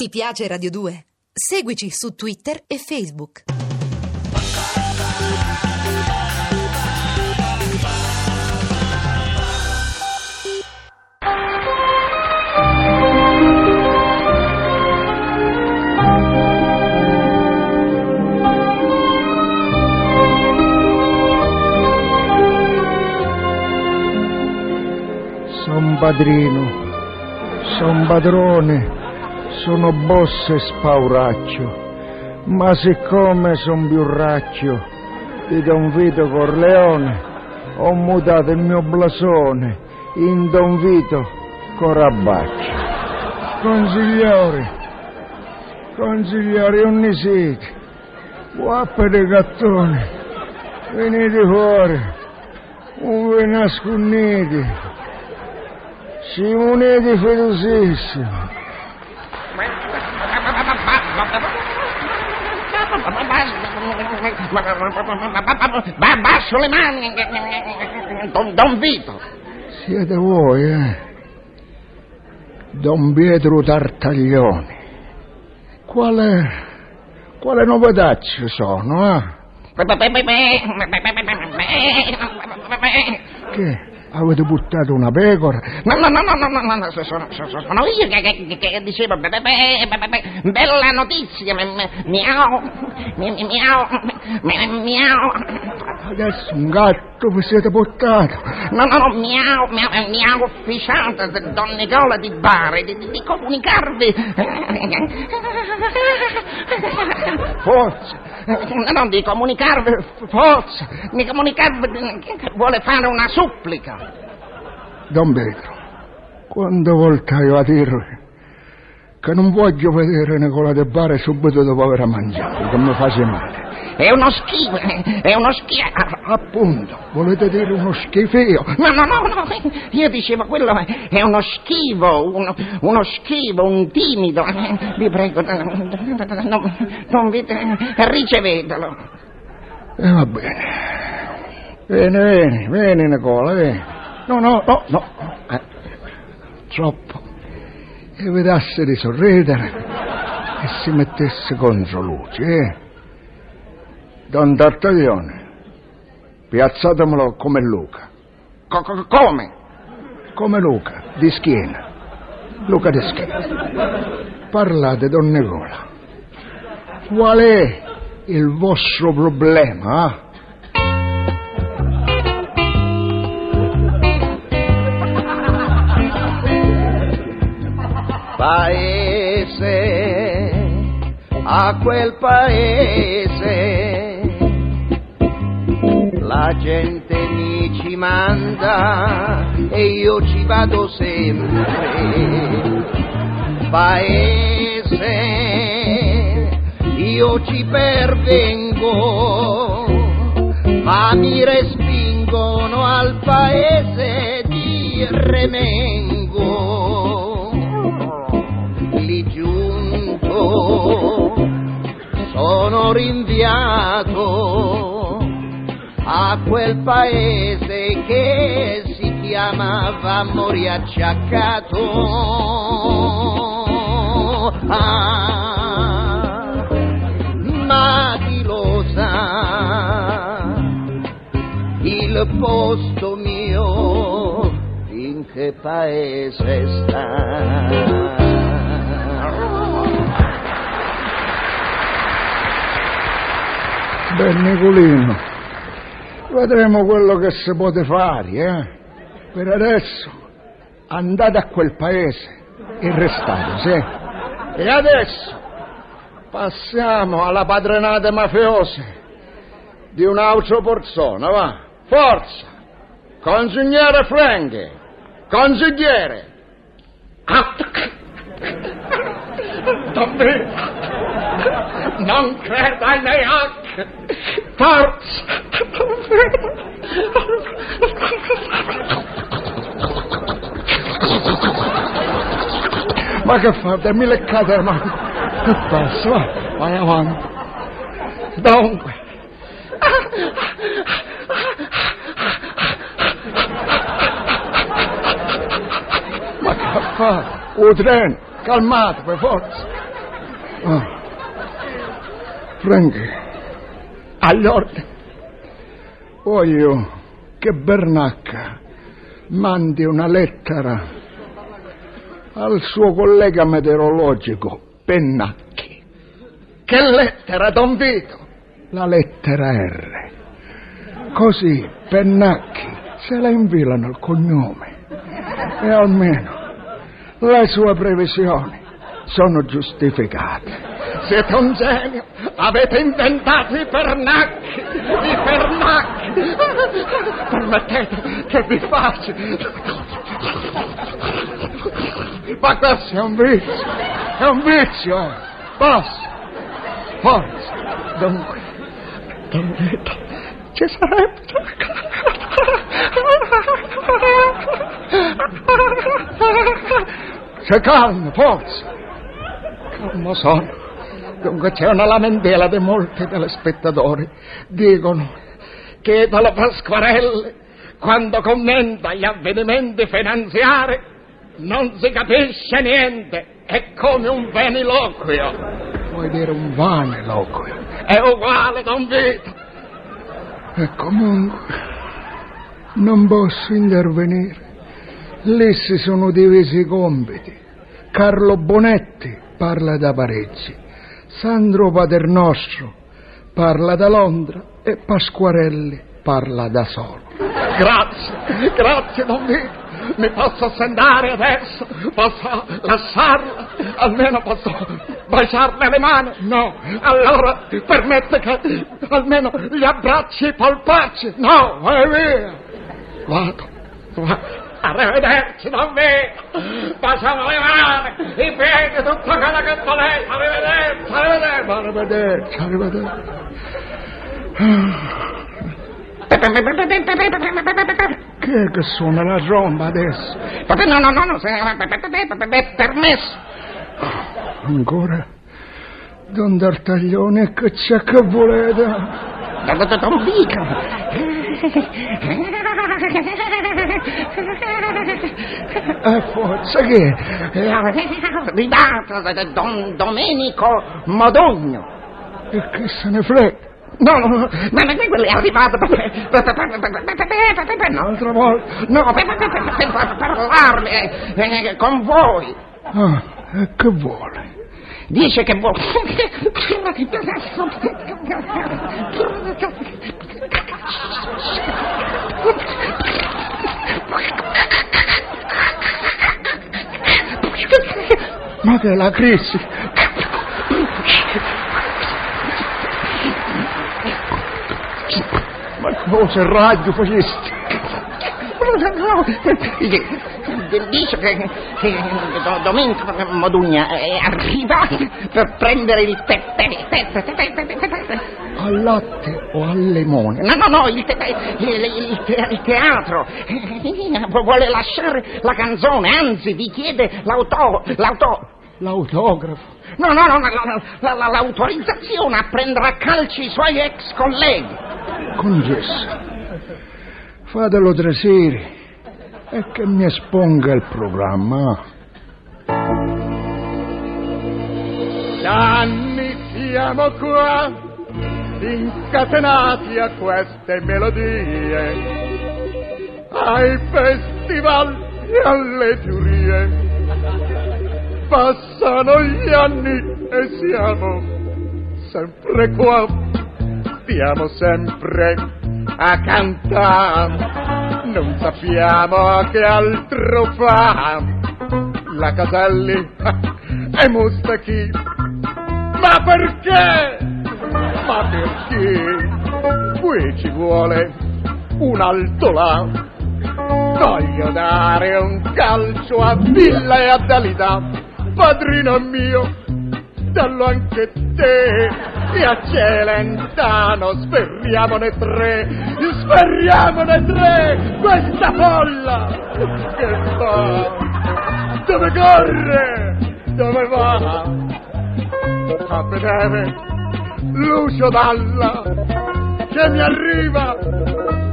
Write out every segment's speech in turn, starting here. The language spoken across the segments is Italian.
Ti piace Radio 2? Seguici su Twitter e Facebook. Son padrino, son padrone, sono boss e spauraccio, ma siccome son biurraccio di Don Vito Corleone, ho mutato il mio blasone in Don Vito Corabaccio. Consigliori, consigliori, ogni siete, guappe di gattone, venite fuori, un ve nascondete. Simonete fedosissimo. Ba- Basso le mani, Don, Don Vito. Siete voi, eh? Don Pietro Tartaglioni. Quale, quale novità ci sono, eh? Che? Avete buttato una pecora? No, no, no, no, no, no, no, sono, sono, sono io che, che, che, dicevo, be- be- be- be- be- bella notizia, mi- mi- miau, mi- mi- miau, mi- miau. Adesso un gatto vi siete portato. No, no, no, miau, miau, miau ufficiata Don Nicola di Bari, di, di- di comunicarvi. Forza, No, no, di comunicarvi, forza, di comunicarvi che vuole fare una supplica. Don Pietro, quante volte io a dirvi che non voglio vedere Nicola De Bari subito dopo aver mangiato, che mi face male. È uno schifo, è uno schifo. Appunto, volete dire uno schifio? No, no, no, no, io dicevo quello è uno schivo, uno, uno schivo, un timido. Vi prego, non, non vi, ricevetelo. E va bene. Vieni, vieni, vieni Nicola, vieni. No, no, no, no. Eh, troppo. Evitasse di sorridere e si mettesse contro luce, eh? Don Tartaglione, piazzatemelo come Luca. Co- co- come? Come Luca, di schiena. Luca di schiena. Parlate, don Nicola. Qual è il vostro problema? eh? paese, a quel paese, la gente mi ci manda e io ci vado sempre. Paese, io ci pervengo, ma mi respingono al paese di Remengo lì giunto sono rinviato a quel paese che si chiamava Moriacciaccato. Ah, ma chi lo sa il posto mio in che paese sta? Beh, Nicolino, vedremo quello che si può fare, eh? Per adesso andate a quel paese e restate, sì? E adesso passiamo alla padronate mafiose di un altro persona, va? Forza! Consigliere Franchi! Consigliere! Davvero? Non credo ai miei parts. ما كفى بدي لك كذا ما بس حيوان دونك ما كفى ودرين كلمات بفرص فرنكي ordini. voglio che Bernacca mandi una lettera al suo collega meteorologico Pennacchi. Che lettera, Don Vito? La lettera R. Così Pennacchi se la infilano al cognome. E almeno le sue previsioni sono giustificate. Siete un genio. Avete inventato i pernacchi. I pernacchi. Permettete che vi faccia. Ma questo è un vizio, è un vizio, eh. Basta, forza. Dunque, Don Vito, ci sarebbe... C'è calmo, forza. Calmo sono. Dunque c'è una lamentela di molti telespettatori. Dicono che Italo Pasquarelli, quando commenta gli avvenimenti finanziari, non si capisce niente. È come un veniloquio. Vuoi dire un vaniloquio? È uguale, Don Vito. E comunque non posso intervenire. Lì si sono divisi i compiti. Carlo Bonetti parla da Parigi, Sandro Paternostro parla da Londra e Pasquarelli parla da solo. Grazie, grazie, Don Vito. Mi posso assentare adesso? Posso lasciarla? Almeno posso baciarle le mani? No. Allora permette che almeno gli abbracci polpacci? No, vai via. Vado, vado. Arrivederci, Don Vito. Baciamo le mani, i piedi, tutto quello che volete. Arrivederci, arrivederci. Arrivederci, arrivederci. Chi è che suona la tromba adesso? No, no, no, no, permesso. Ancora? Don D'Artaglione, che c'è che volete? Don Vito. Eh, forza che ridato da Don Domenico Modogno. E che se ne frega? No, no, no, ma quello è arrivato per, un'altra volta. No, per, parlarne con voi. Ah, e che vuole? Dice che vuole... Ma che la crisi? Ma cosa radio facesti? Dice che, che Domenico Modugna è arrivato per prendere il tè al latte o al limone? No, no, no, il, te- il, il, te- il, teatro. Vuole lasciare la canzone, anzi vi chiede l'auto, l'auto, l'autografo. No, no, no, la, la, la, l'autorizzazione a prendere a calci i suoi ex colleghi. Congesso, fatelo trasere e che mi esponga il programma. Da anni siamo qua, incatenati a queste melodie, ai festival e alle giurie. Passano gli anni e siamo sempre qua, stiamo sempre a cantare, non sappiamo che altro fa. La Caselli e Mustachi ma perché? Ma perché? Qui ci vuole un alto là. Voglio dare un calcio a Villa e a Dalida. Padrino mio, dallo anche te. E a Celentano sferriamone tre. Sferriamone tre! Questa folla! Che fa? Dove corre? Dove va? a vedere Lucio Dalla che mi arriva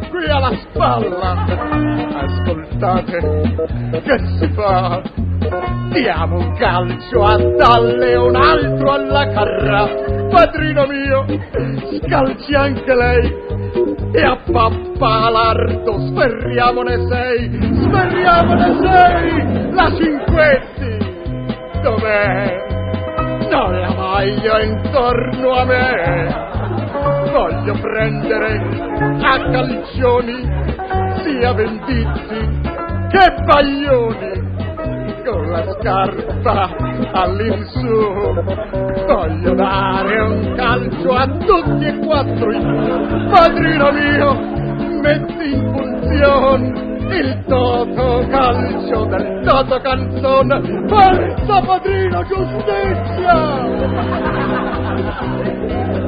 qui alla spalla. Ascoltate che si fa. Diamo un calcio a Dalle e un altro alla carra, padrino mio, scalci anche lei. E a pappalardo sferriamone sei, sferriamone sei, la cinquetti, dov'è? Non la voglio intorno a me, voglio prendere a calcioni sia vendizi che baglioni con la scarpa all'insù. Voglio dare un calcio a tutti e quattro i padrino mio, metti in funzione il toto calcio del toto canzone. Forza padrino giustizia!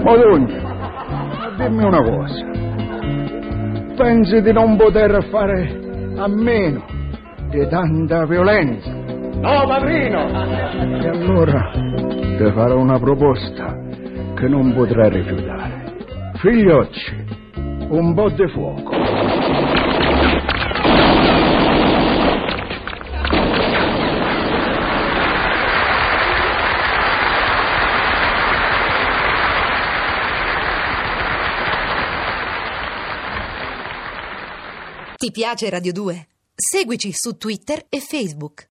Modugno, dimmi una cosa. Pensi di non poter fare a meno di tanta violenza? No, padrino! E allora ti farò una proposta che non potrai rifiutare. Figliocci, un po' di fuoco. Ti piace Radio 2? Seguici su Twitter e Facebook.